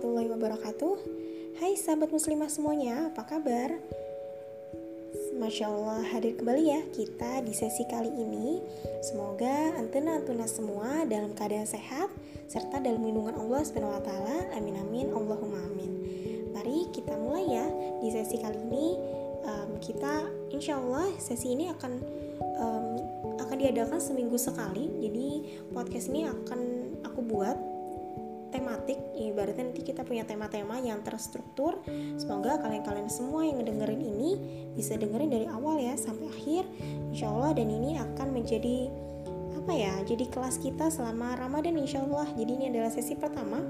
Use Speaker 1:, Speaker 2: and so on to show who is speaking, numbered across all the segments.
Speaker 1: warahmatullahi wabarakatuh. Hai sahabat muslimah semuanya, apa kabar? Masya Allah hadir kembali ya kita di sesi kali ini. Semoga antena-antuna semua dalam keadaan sehat Serta dalam lindungan Allah SWT Amin amin. Allahumma amin. Mari kita mulai ya Di sesi kali ini. Um, Kita insya Allah sesi ini akan um, Akan diadakan seminggu sekali. Jadi podcast ini akan aku buat tematik ibaratnya nanti kita punya tema-tema yang terstruktur. Semoga kalian-kalian semua yang ngedengerin ini bisa dengerin dari awal ya sampai akhir. Insya Allah dan ini akan menjadi apa ya jadi kelas kita selama Ramadan insya Allah jadi ini adalah sesi pertama.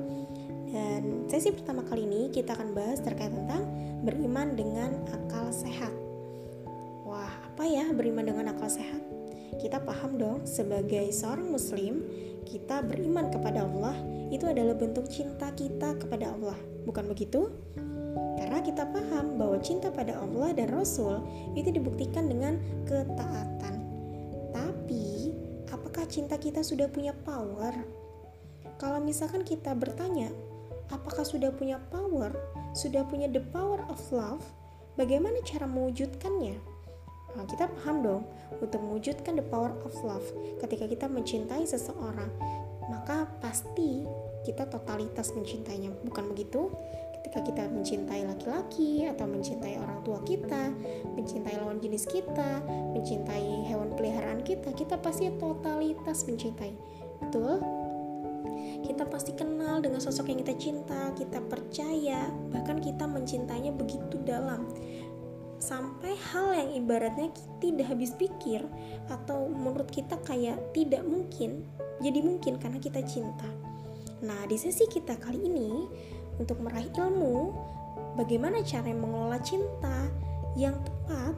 Speaker 1: Dan sesi pertama kali ini kita akan bahas terkait tentang beriman dengan akal sehat. Wah apa ya beriman dengan akal sehat? Kita paham dong sebagai seorang muslim kita beriman kepada Allah itu adalah bentuk cinta kita kepada Allah. Bukan begitu? Karena kita paham bahwa cinta pada Allah dan Rasul itu dibuktikan dengan ketaatan. Tapi, apakah cinta kita sudah punya power? Kalau misalkan kita bertanya, apakah sudah punya power, sudah punya the power of love, bagaimana cara mewujudkannya? Nah, kita paham dong untuk mewujudkan the power of love ketika kita mencintai seseorang maka pasti kita totalitas mencintainya. Bukan begitu? Ketika kita mencintai laki-laki atau mencintai orang tua kita mencintai lawan jenis kita mencintai hewan peliharaan kita kita pasti totalitas mencintai. Betul? Kita pasti kenal dengan sosok yang kita cinta kita percaya bahkan kita mencintainya begitu dalam sampai hal yang ibaratnya tidak habis pikir atau menurut kita kayak tidak mungkin jadi mungkin karena kita cinta. Nah, di sesi kita kali ini untuk meraih ilmu bagaimana cara mengelola cinta yang tepat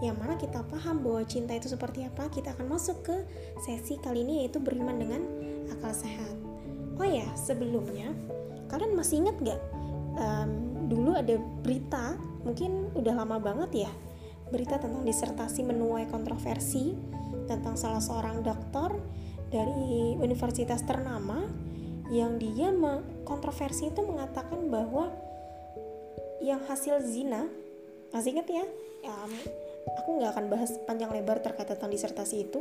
Speaker 1: yang mana kita paham bahwa cinta itu seperti apa kita akan masuk ke sesi kali ini yaitu beriman dengan akal sehat oh ya sebelumnya kalian masih ingat gak um, dulu ada berita mungkin udah lama banget ya berita tentang disertasi menuai kontroversi tentang salah seorang dokter dari universitas ternama yang dia kontroversi itu mengatakan bahwa yang hasil zina masih ingat ya? Um, aku nggak akan bahas panjang lebar terkait tentang disertasi itu.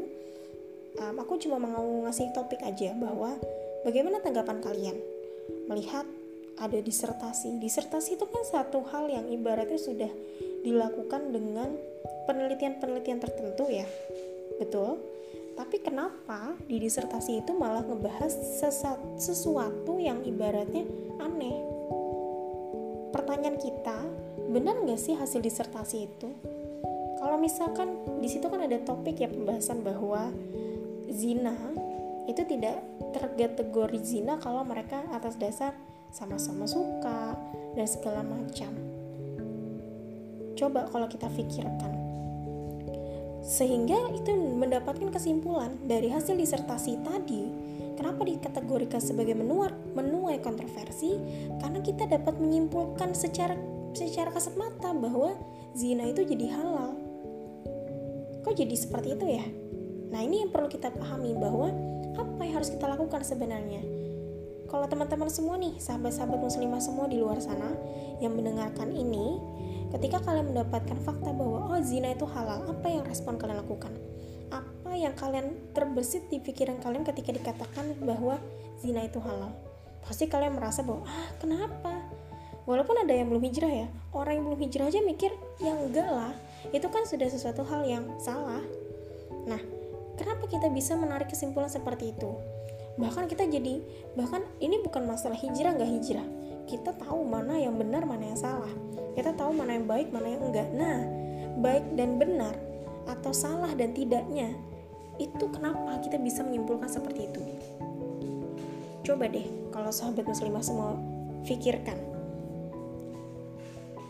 Speaker 1: Um, aku cuma mau ngasih topik aja bahwa bagaimana tanggapan kalian melihat ada disertasi. Disertasi itu kan satu hal yang ibaratnya sudah dilakukan dengan penelitian-penelitian tertentu ya. Betul? Tapi kenapa di disertasi itu malah ngebahas sesuatu yang ibaratnya aneh? Pertanyaan kita, benar nggak sih hasil disertasi itu? Kalau misalkan di situ kan ada topik ya pembahasan bahwa zina itu tidak terkategori zina kalau mereka atas dasar sama-sama suka, dan segala macam. Coba kalau kita pikirkan. Sehingga itu mendapatkan kesimpulan dari hasil disertasi tadi, kenapa dikategorikan sebagai menuai, menuai kontroversi? Karena kita dapat menyimpulkan secara secara kasat mata bahwa zina itu jadi halal. Kok jadi seperti itu ya? Nah, ini yang perlu kita pahami bahwa apa yang harus kita lakukan sebenarnya? Kalau teman-teman semua nih, sahabat-sahabat muslimah semua di luar sana yang mendengarkan ini, ketika kalian mendapatkan fakta bahwa oh zina itu halal, apa yang respon kalian lakukan? Apa yang kalian terbesit di pikiran kalian ketika dikatakan bahwa zina itu halal? Pasti kalian merasa bahwa ah kenapa? Walaupun ada yang belum hijrah ya, orang yang belum hijrah aja mikir yang enggak lah, itu kan sudah sesuatu hal yang salah. Nah, kenapa kita bisa menarik kesimpulan seperti itu? Bahkan kita jadi bahkan ini bukan masalah hijrah nggak hijrah. Kita tahu mana yang benar mana yang salah. Kita tahu mana yang baik mana yang enggak. Nah baik dan benar atau salah dan tidaknya itu kenapa kita bisa menyimpulkan seperti itu? Coba deh kalau sahabat muslimah semua pikirkan.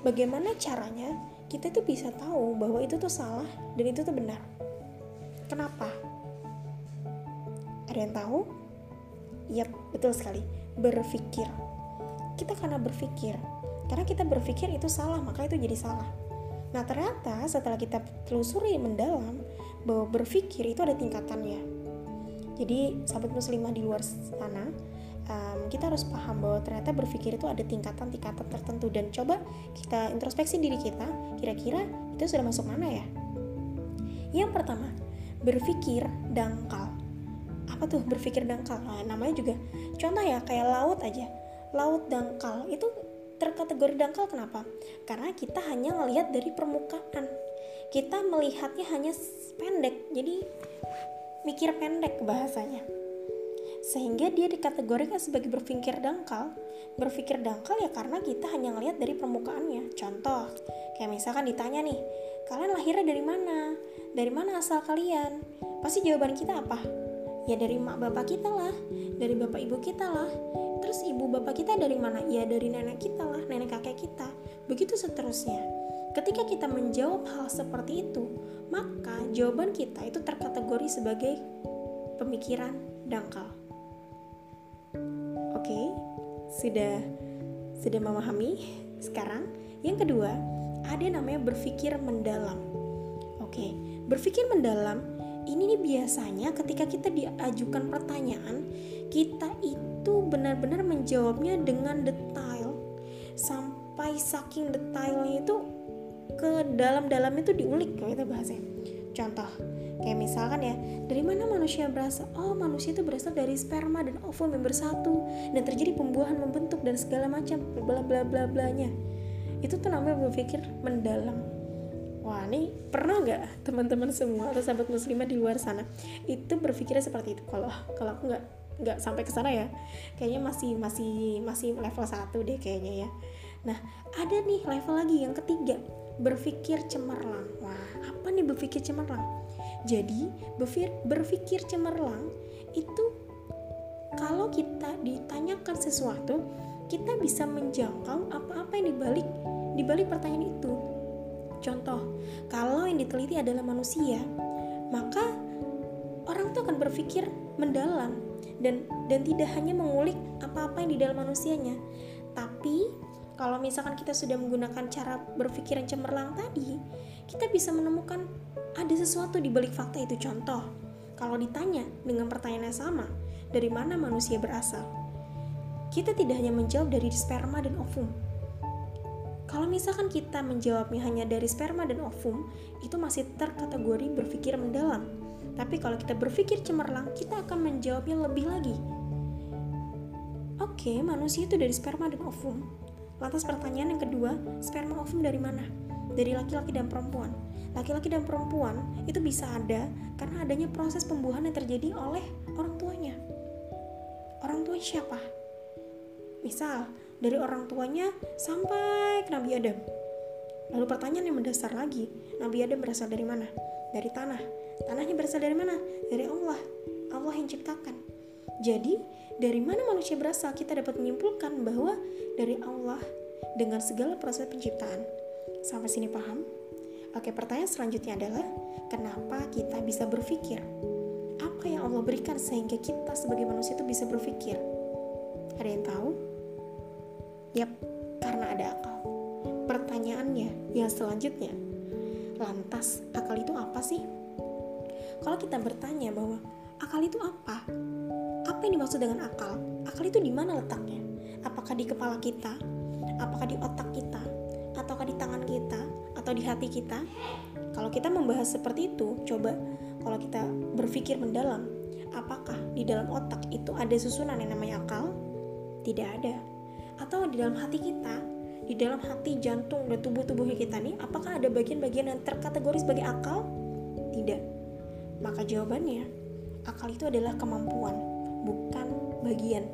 Speaker 1: Bagaimana caranya kita tuh bisa tahu bahwa itu tuh salah dan itu tuh benar? Kenapa? Ada yang tahu Iya, betul sekali. Berpikir. Kita karena berpikir. Karena kita berpikir itu salah, maka itu jadi salah. Nah, ternyata setelah kita telusuri mendalam bahwa berpikir itu ada tingkatannya. Jadi, sahabat muslimah di luar sana, um, kita harus paham bahwa ternyata berpikir itu ada tingkatan-tingkatan tertentu dan coba kita introspeksi diri kita kira-kira itu sudah masuk mana ya yang pertama berpikir dangkal apa tuh? Berpikir dangkal. Nah, namanya juga contoh ya kayak laut aja. Laut dangkal itu terkategori dangkal kenapa? Karena kita hanya melihat dari permukaan. Kita melihatnya hanya pendek jadi mikir pendek bahasanya. Sehingga dia dikategorikan sebagai berpikir dangkal. Berpikir dangkal ya karena kita hanya ngelihat dari permukaannya. Contoh kayak misalkan ditanya nih kalian lahirnya dari mana? Dari mana asal kalian? Pasti jawaban kita apa ya dari mak bapak kita lah. Dari bapak ibu kita lah. Terus ibu bapak kita dari mana? Ya dari nenek kita lah nenek kakek kita. Begitu seterusnya. Ketika kita menjawab hal seperti itu maka jawaban kita itu terkategori sebagai pemikiran dangkal. Oke, sudah sudah memahami? Sekarang. Yang kedua, ada namanya berpikir mendalam. Oke, berpikir mendalam ini nih biasanya ketika kita diajukan pertanyaan, kita itu benar-benar menjawabnya dengan detail sampai saking detailnya itu ke dalam-dalam itu diulik kayak itu bahasanya. Contoh, Kayak misalkan ya, dari mana manusia berasal? Oh, manusia itu berasal dari sperma dan ovum yang bersatu dan terjadi pembuahan membentuk dan segala macam bla bla bla blanya. Itu tuh namanya berpikir mendalam. Wah, ini pernah nggak teman-teman semua atau sahabat muslimah di luar sana itu berpikirnya seperti itu? Kalau kalau aku nggak nggak sampai ke sana ya, kayaknya masih masih masih level satu deh kayaknya ya. Nah, ada nih level lagi yang ketiga, berpikir cemerlang. Wah, apa nih berpikir cemerlang? Jadi, berpikir cemerlang itu kalau kita ditanyakan sesuatu, kita bisa menjangkau apa-apa yang dibalik dibalik pertanyaan itu. Contoh, kalau yang diteliti adalah manusia, maka orang itu akan berpikir mendalam dan dan tidak hanya mengulik apa-apa yang di dalam manusianya, tapi kalau misalkan kita sudah menggunakan cara berpikir yang cemerlang tadi, kita bisa menemukan ada sesuatu di balik fakta itu contoh. Kalau ditanya dengan pertanyaan yang sama, dari mana manusia berasal? Kita tidak hanya menjawab dari sperma dan ovum. Kalau misalkan kita menjawabnya hanya dari sperma dan ovum, itu masih terkategori berpikir mendalam. Tapi kalau kita berpikir cemerlang, kita akan menjawabnya lebih lagi. Oke, manusia itu dari sperma dan ovum. Lantas pertanyaan yang kedua, sperma ovum dari mana? Dari laki-laki dan perempuan laki-laki dan perempuan itu bisa ada karena adanya proses pembuahan yang terjadi oleh orang tuanya. Orang tua siapa? Misal, dari orang tuanya sampai ke Nabi Adam. Lalu pertanyaan yang mendasar lagi, Nabi Adam berasal dari mana? Dari tanah. Tanahnya berasal dari mana? Dari Allah. Allah yang ciptakan. Jadi, dari mana manusia berasal? Kita dapat menyimpulkan bahwa dari Allah dengan segala proses penciptaan. Sampai sini paham? Oke, pertanyaan selanjutnya adalah kenapa kita bisa berpikir? Apa yang Allah berikan sehingga kita sebagai manusia itu bisa berpikir? Ada yang tahu? Yap, karena ada akal. Pertanyaannya yang selanjutnya, lantas akal itu apa sih? Kalau kita bertanya bahwa akal itu apa? Apa yang dimaksud dengan akal? Akal itu di mana letaknya? Apakah di kepala kita? Apakah di otak kita? Ataukah di tangan kita? atau di hati kita kalau kita membahas seperti itu coba kalau kita berpikir mendalam apakah di dalam otak itu ada susunan yang namanya akal tidak ada atau di dalam hati kita di dalam hati jantung dan tubuh-tubuhnya kita nih apakah ada bagian-bagian yang terkategori sebagai akal? Tidak. Maka jawabannya akal itu adalah kemampuan bukan bagian.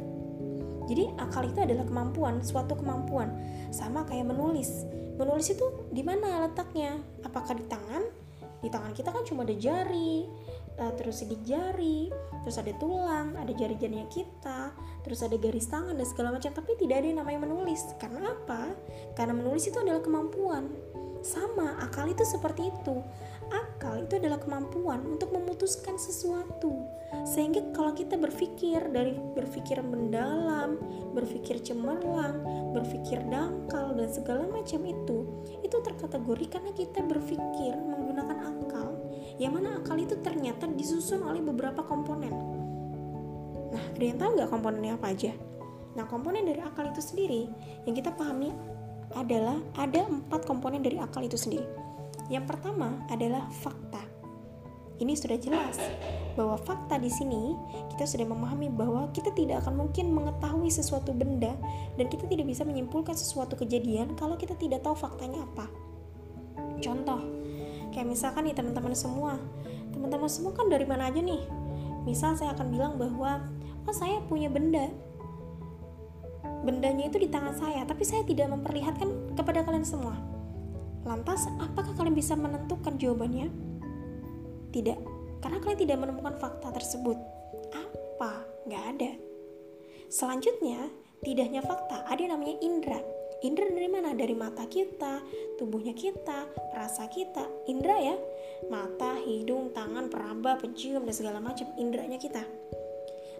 Speaker 1: Jadi akal itu adalah kemampuan suatu kemampuan. Sama kayak menulis. Menulis itu di mana letaknya? Apakah di tangan? Di tangan kita kan cuma ada jari uh, terus sidik jari terus ada tulang ada jari-jarinya kita terus ada garis tangan dan segala macam. Tapi tidak ada yang namanya menulis. Karena apa? Karena menulis itu adalah kemampuan. Sama akal itu seperti itu. Akal itu adalah kemampuan untuk memutuskan sesuatu. Sehingga kalau kita berpikir dari berpikir mendalam berpikir cemerlang berpikir dangkal dan segala macam itu itu terkategori karena kita berpikir menggunakan akal yang mana akal itu ternyata disusun oleh beberapa komponen nah yang tahu nggak komponennya apa aja? Nah, komponen dari akal itu sendiri yang kita pahami adalah ada empat komponen dari akal itu sendiri. Yang pertama adalah fakta. Ini sudah jelas bahwa fakta di sini kita sudah memahami bahwa kita tidak akan mungkin mengetahui sesuatu benda dan kita tidak bisa menyimpulkan sesuatu kejadian kalau kita tidak tahu faktanya apa. Contoh, kayak misalkan nih teman-teman semua, teman-teman semua kan dari mana aja nih? Misal saya akan bilang bahwa oh saya punya benda, bendanya itu di tangan saya, tapi saya tidak memperlihatkan kepada kalian semua. Lantas, apakah kalian bisa menentukan jawabannya? Tidak, karena kalian tidak menemukan fakta tersebut. Apa? Gak ada. Selanjutnya, tidak hanya fakta, ada yang namanya indera. Indera dari mana? Dari mata kita, tubuhnya kita, rasa kita. Indera ya, mata, hidung, tangan, peraba, pencium, dan segala macam inderanya kita.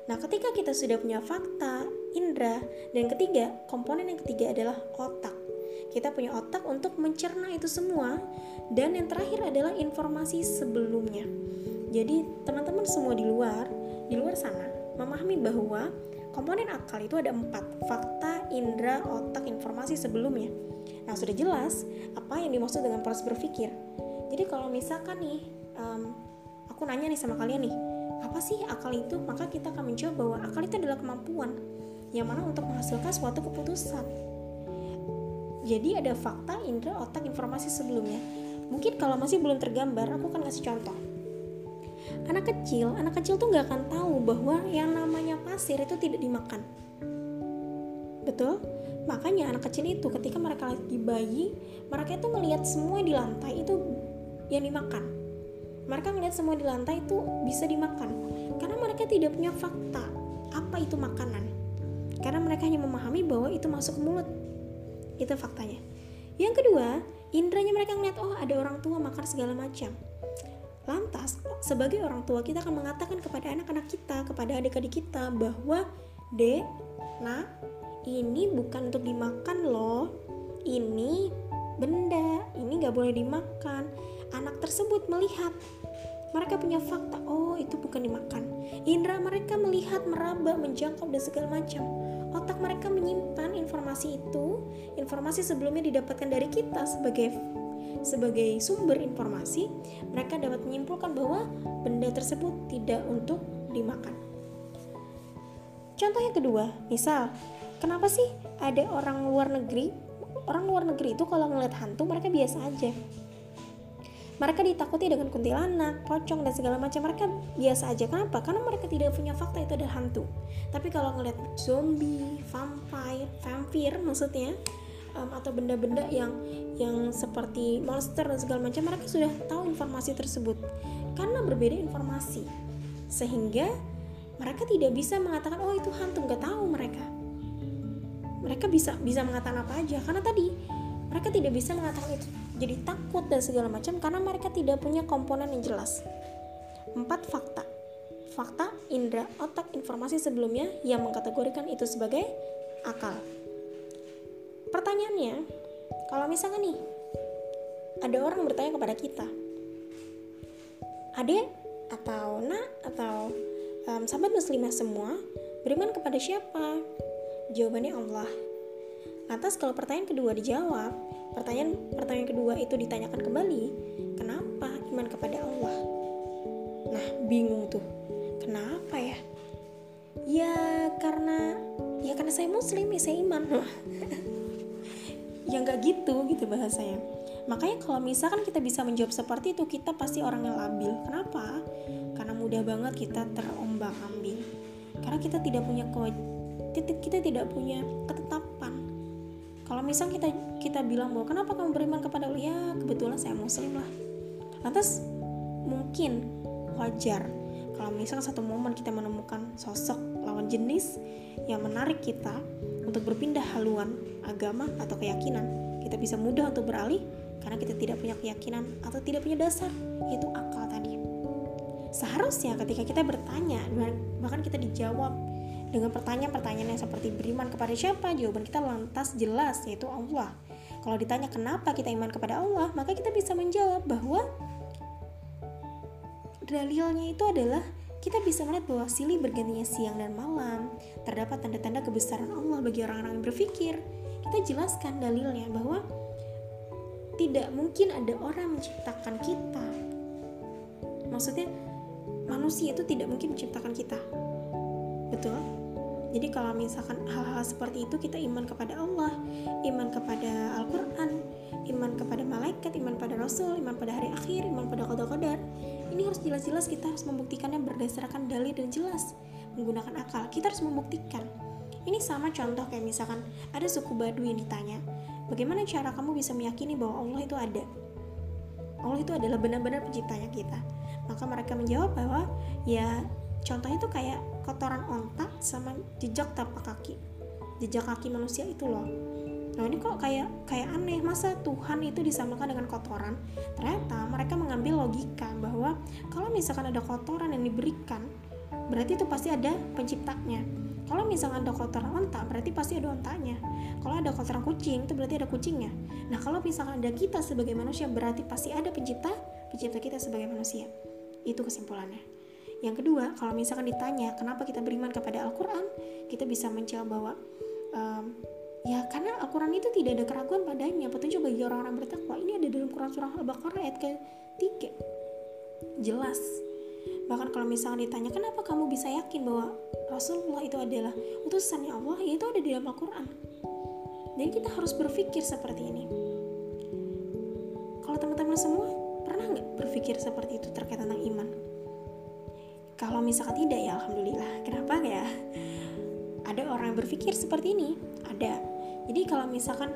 Speaker 1: Nah, ketika kita sudah punya fakta, indera, dan ketiga, komponen yang ketiga adalah otak. Kita punya otak untuk mencerna itu semua dan yang terakhir adalah informasi sebelumnya. Jadi teman-teman semua di luar, di luar sana memahami bahwa komponen akal itu ada empat fakta, indera, otak, informasi sebelumnya. Nah sudah jelas apa yang dimaksud dengan proses berpikir. Jadi kalau misalkan nih um, aku nanya nih sama kalian nih apa sih akal itu maka kita akan menjawab bahwa akal itu adalah kemampuan yang mana untuk menghasilkan suatu keputusan jadi ada fakta, indera, otak, informasi sebelumnya. Mungkin kalau masih belum tergambar, aku akan kasih contoh. Anak kecil, anak kecil tuh nggak akan tahu bahwa yang namanya pasir itu tidak dimakan. Betul? Makanya anak kecil itu ketika mereka lagi bayi, mereka itu melihat semua di lantai itu yang dimakan. Mereka melihat semua di lantai itu bisa dimakan karena mereka tidak punya fakta apa itu makanan. Karena mereka hanya memahami bahwa itu masuk ke mulut itu faktanya. Yang kedua, indranya mereka ngeliat oh ada orang tua makan segala macam. Lantas, sebagai orang tua kita akan mengatakan kepada anak-anak kita, kepada adik-adik kita bahwa Dek, nak, ini bukan untuk dimakan loh. Ini benda, ini gak boleh dimakan. Anak tersebut melihat mereka punya fakta, oh itu bukan dimakan. Indra mereka melihat, meraba, menjangkau dan segala macam otak mereka menyimpan informasi itu informasi sebelumnya didapatkan dari kita sebagai sebagai sumber informasi mereka dapat menyimpulkan bahwa benda tersebut tidak untuk dimakan contoh yang kedua misal kenapa sih ada orang luar negeri orang luar negeri itu kalau ngeliat hantu mereka biasa aja mereka ditakuti dengan kuntilanak, pocong dan segala macam mereka biasa aja. Kenapa? Karena mereka tidak punya fakta itu adalah hantu. Tapi kalau ngeliat zombie, vampire, vampir maksudnya um, atau benda-benda yang yang seperti monster dan segala macam mereka sudah tahu informasi tersebut. Karena berbeda informasi. Sehingga mereka tidak bisa mengatakan oh itu hantu. Nggak tahu mereka. Mereka bisa bisa mengatakan apa aja. Karena tadi mereka tidak bisa mengatakan itu. Jadi takut dan segala macam karena mereka tidak punya komponen yang jelas. Empat fakta. Fakta, indera, otak, informasi sebelumnya yang mengkategorikan itu sebagai akal. Pertanyaannya, kalau misalnya nih, ada orang bertanya kepada kita, adek atau nak atau um, sahabat muslimah semua beriman kepada siapa? Jawabannya Allah. Lantas kalau pertanyaan kedua dijawab, pertanyaan pertanyaan kedua itu ditanyakan kembali, kenapa iman kepada Allah? Nah, bingung tuh Kenapa ya? Ya karena ya karena saya muslim ya saya iman. ya nggak gitu gitu bahasanya. Makanya kalau misalkan kita bisa menjawab seperti itu, kita pasti orang yang labil. Kenapa? Karena mudah banget kita terombang-ambing. Karena kita tidak punya kita tidak punya ketetapan. Kalau misal kita kita bilang bahwa kenapa kamu beriman kepada Allah? Ya kebetulan saya muslim lah. Lantas mungkin wajar kalau misalnya satu momen kita menemukan sosok lawan jenis yang menarik kita untuk berpindah haluan agama atau keyakinan, kita bisa mudah untuk beralih karena kita tidak punya keyakinan atau tidak punya dasar, yaitu akal tadi. Seharusnya ketika kita bertanya, bahkan kita dijawab dengan pertanyaan-pertanyaan yang seperti beriman kepada siapa, jawaban kita lantas jelas, yaitu Allah. Kalau ditanya kenapa kita iman kepada Allah, maka kita bisa menjawab bahwa dalilnya itu adalah kita bisa melihat bahwa silih bergantinya siang dan malam terdapat tanda-tanda kebesaran Allah bagi orang-orang yang berpikir kita jelaskan dalilnya bahwa tidak mungkin ada orang menciptakan kita. Maksudnya manusia itu tidak mungkin menciptakan kita. Betul? Jadi kalau misalkan hal-hal seperti itu kita iman kepada Allah iman kepada Al-Quran iman kepada malaikat iman pada Rasul iman pada hari akhir iman pada qadar-qadar ini harus jelas-jelas kita harus membuktikannya berdasarkan dalil dan jelas menggunakan akal. Kita harus membuktikan ini sama contoh kayak misalkan ada suku Baduy yang ditanya bagaimana cara kamu bisa meyakini bahwa Allah itu ada? Allah itu adalah benar-benar penciptanya kita. Maka mereka menjawab bahwa ya contohnya itu kayak kotoran ontak sama jejak tapak kaki. Jejak kaki manusia itu loh. Nah ini kok kayak kayak aneh. Masa Tuhan itu disamakan dengan kotoran? Ternyata mereka mengambil logika bahwa kalau misalkan ada kotoran yang diberikan, berarti itu pasti ada penciptanya. Kalau misalkan ada kotoran onta, berarti pasti ada ontanya. Kalau ada kotoran kucing, itu berarti ada kucingnya. Nah kalau misalkan ada kita sebagai manusia, berarti pasti ada pencipta, pencipta kita sebagai manusia. Itu kesimpulannya. Yang kedua, kalau misalkan ditanya kenapa kita beriman kepada Al-Quran, kita bisa menjawab bahwa um, Ya karena Al-Quran itu tidak ada keraguan padanya Petunjuk bagi orang-orang bertakwa Ini ada dalam Quran Surah Al-Baqarah ayat ke-3 Jelas Bahkan kalau misalnya ditanya Kenapa kamu bisa yakin bahwa Rasulullah itu adalah utusannya Allah? Ya itu ada di dalam Al-Quran. Jadi kita harus berpikir seperti ini. Kalau teman-teman semua Pernah nggak berpikir seperti itu terkait tentang iman? Kalau misalkan tidak ya Alhamdulillah. Kenapa ya? Ada orang yang berpikir seperti ini. Ada. Jadi kalau misalkan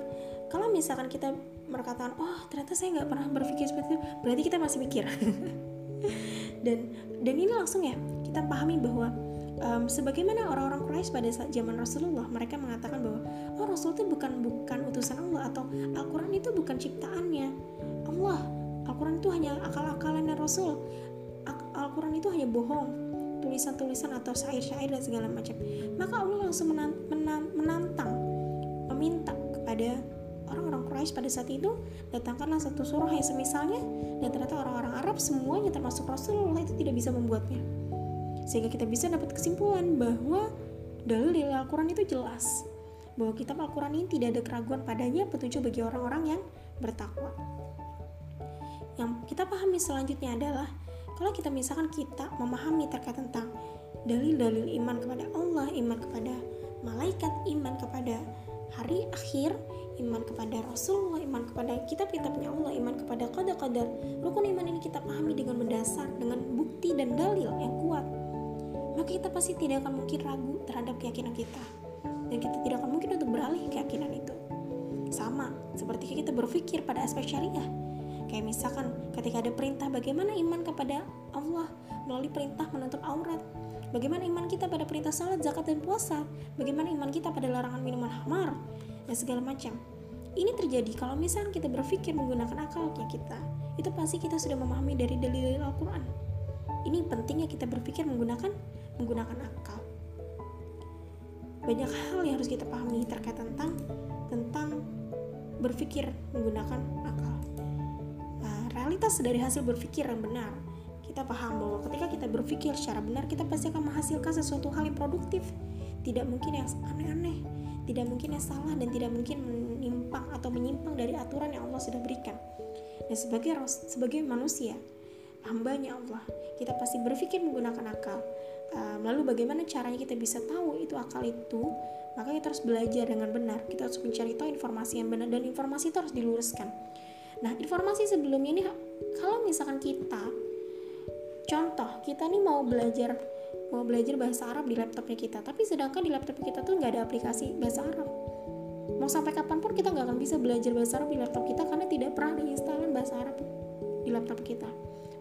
Speaker 1: kalau misalkan kita berkata oh ternyata saya nggak pernah berpikir seperti itu berarti kita masih mikir dan dan ini langsung ya kita pahami bahwa um, sebagaimana orang-orang Quraisy pada saat zaman Rasulullah mereka mengatakan bahwa oh Rasul itu bukan bukan utusan Allah atau Al-Quran itu bukan ciptaannya. Allah Al-Quran itu hanya akal-akalannya Rasul. Al-Quran itu hanya bohong tulisan-tulisan atau syair-syair dan segala macam. Maka Allah langsung menantang meminta kepada orang-orang Quraisy pada saat itu datangkanlah satu surah yang semisalnya dan ternyata orang-orang Arab semuanya termasuk Rasulullah itu tidak bisa membuatnya. Sehingga kita bisa dapat kesimpulan bahwa dalil dari Al-Quran itu jelas bahwa kitab Al-Quran ini tidak ada keraguan padanya petunjuk bagi orang-orang yang bertakwa. Yang kita pahami selanjutnya adalah kalau kita misalkan kita memahami terkait tentang dalil-dalil iman kepada Allah, iman kepada malaikat, iman kepada hari akhir iman kepada Rasulullah, iman kepada kitab-kitabnya Allah, iman kepada qadar-qadar. Rukun iman ini kita pahami dengan mendasar, dengan bukti dan dalil yang kuat. Maka kita pasti tidak akan mungkin ragu terhadap keyakinan kita. Dan kita tidak akan mungkin untuk beralih keyakinan itu. Sama seperti kita berpikir pada aspek syariah. Kayak misalkan ketika ada perintah bagaimana iman kepada Allah melalui perintah menutup aurat, Bagaimana iman kita pada perintah salat, zakat, dan puasa? Bagaimana iman kita pada larangan minuman hamar? Dan segala macam. Ini terjadi kalau misalnya kita berpikir menggunakan akalnya kita. Itu pasti kita sudah memahami dari dalil Al-Quran. Ini pentingnya kita berpikir menggunakan menggunakan akal. Banyak hal yang harus kita pahami terkait tentang tentang berpikir menggunakan akal. Nah, realitas dari hasil berpikir yang benar kita paham bahwa ketika kita berpikir secara benar kita pasti akan menghasilkan sesuatu hal yang produktif. Tidak mungkin yang aneh-aneh tidak mungkin yang salah dan tidak mungkin menyimpang atau menyimpang dari aturan yang Allah sudah berikan. Dan sebagai sebagai manusia hambanya Allah kita pasti berpikir menggunakan akal. Um, lalu bagaimana caranya kita bisa tahu itu akal itu? Maka kita harus belajar dengan benar. Kita harus mencari tahu informasi yang benar dan informasi itu harus diluruskan. Nah informasi sebelumnya ini kalau misalkan kita contoh kita nih mau belajar mau belajar bahasa Arab di laptopnya kita tapi sedangkan di laptop kita tuh nggak ada aplikasi bahasa Arab. Mau sampai kapan pun kita nggak akan bisa belajar bahasa Arab di laptop kita karena tidak pernah ada bahasa Arab di laptop kita.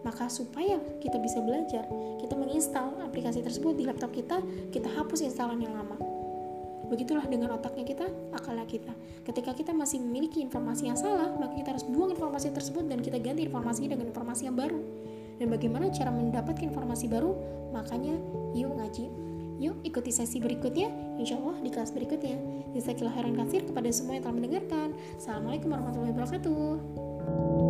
Speaker 1: Maka supaya kita bisa belajar kita menginstal aplikasi tersebut di laptop kita kita hapus instalan yang lama. Begitulah dengan otaknya kita akalnya kita. Ketika kita masih memiliki informasi yang salah maka kita harus buang informasi tersebut dan kita ganti informasinya dengan informasi yang baru dan bagaimana cara mendapatkan informasi baru makanya yuk ngaji Yuk ikuti sesi berikutnya, insya Allah di kelas berikutnya. Jazakallah khairan kasir kepada semua yang telah mendengarkan. Assalamualaikum warahmatullahi wabarakatuh.